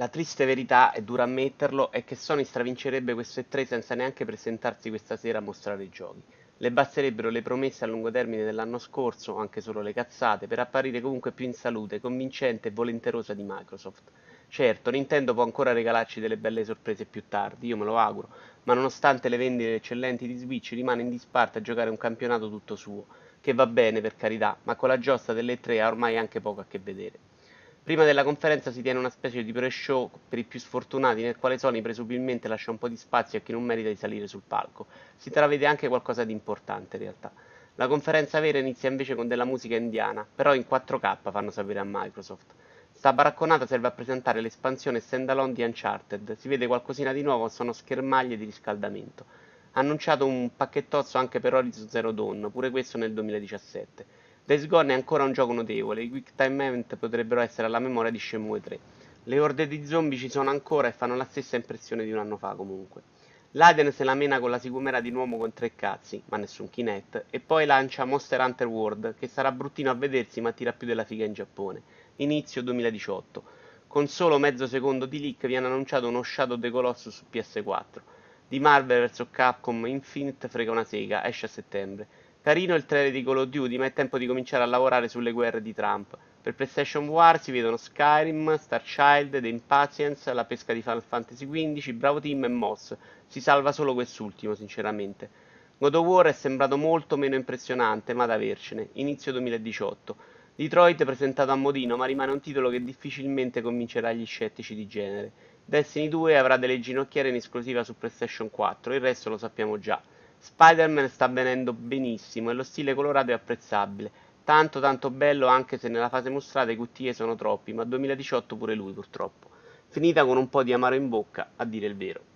La triste verità, è dura ammetterlo, è che Sony stravincerebbe questo E3 senza neanche presentarsi questa sera a mostrare i giochi. Le basterebbero le promesse a lungo termine dell'anno scorso, anche solo le cazzate, per apparire comunque più in salute, convincente e volenterosa di Microsoft. Certo, Nintendo può ancora regalarci delle belle sorprese più tardi, io me lo auguro, ma nonostante le vendite eccellenti di Switch rimane in disparte a giocare un campionato tutto suo, che va bene per carità, ma con la giostra delle tre ha ormai anche poco a che vedere. Prima della conferenza si tiene una specie di pre-show per i più sfortunati nel quale Sony presumibilmente lascia un po' di spazio a chi non merita di salire sul palco. Si travede anche qualcosa di importante in realtà. La conferenza vera inizia invece con della musica indiana, però in 4K fanno sapere a Microsoft. Sta baracconata serve a presentare l'espansione standalone di Uncharted, si vede qualcosina di nuovo, sono schermaglie di riscaldamento. Ha annunciato un pacchettozzo anche per Horizon Zero Dawn, pure questo nel 2017. Days Gone è ancora un gioco notevole, i quick time event potrebbero essere alla memoria di Shenmue 3. Le orde di zombie ci sono ancora e fanno la stessa impressione di un anno fa comunque. L'Aiden se la mena con la sicumera di un uomo con tre cazzi, ma nessun Kinect, e poi lancia Monster Hunter World, che sarà bruttino a vedersi ma tira più della figa in Giappone. Inizio 2018. Con solo mezzo secondo di leak viene annunciato uno Shadow the Colossus su PS4. Di Marvel vs Capcom Infinite frega una sega, esce a settembre. Carino il trailer di Call of Duty, ma è tempo di cominciare a lavorare sulle guerre di Trump. Per PlayStation War si vedono Skyrim, Star Child, The Impatience, la pesca di Final Fantasy XV, Bravo Team e Moss. Si salva solo quest'ultimo, sinceramente. God of War è sembrato molto meno impressionante, ma da avercene. Inizio 2018. Detroit presentato a modino, ma rimane un titolo che difficilmente convincerà gli scettici di genere. Destiny 2 avrà delle ginocchiere in esclusiva su PlayStation 4, il resto lo sappiamo già. Spider-Man sta venendo benissimo e lo stile colorato è apprezzabile. Tanto tanto bello anche se nella fase mostrata i QTE sono troppi, ma 2018 pure lui purtroppo. Finita con un po' di amaro in bocca, a dire il vero.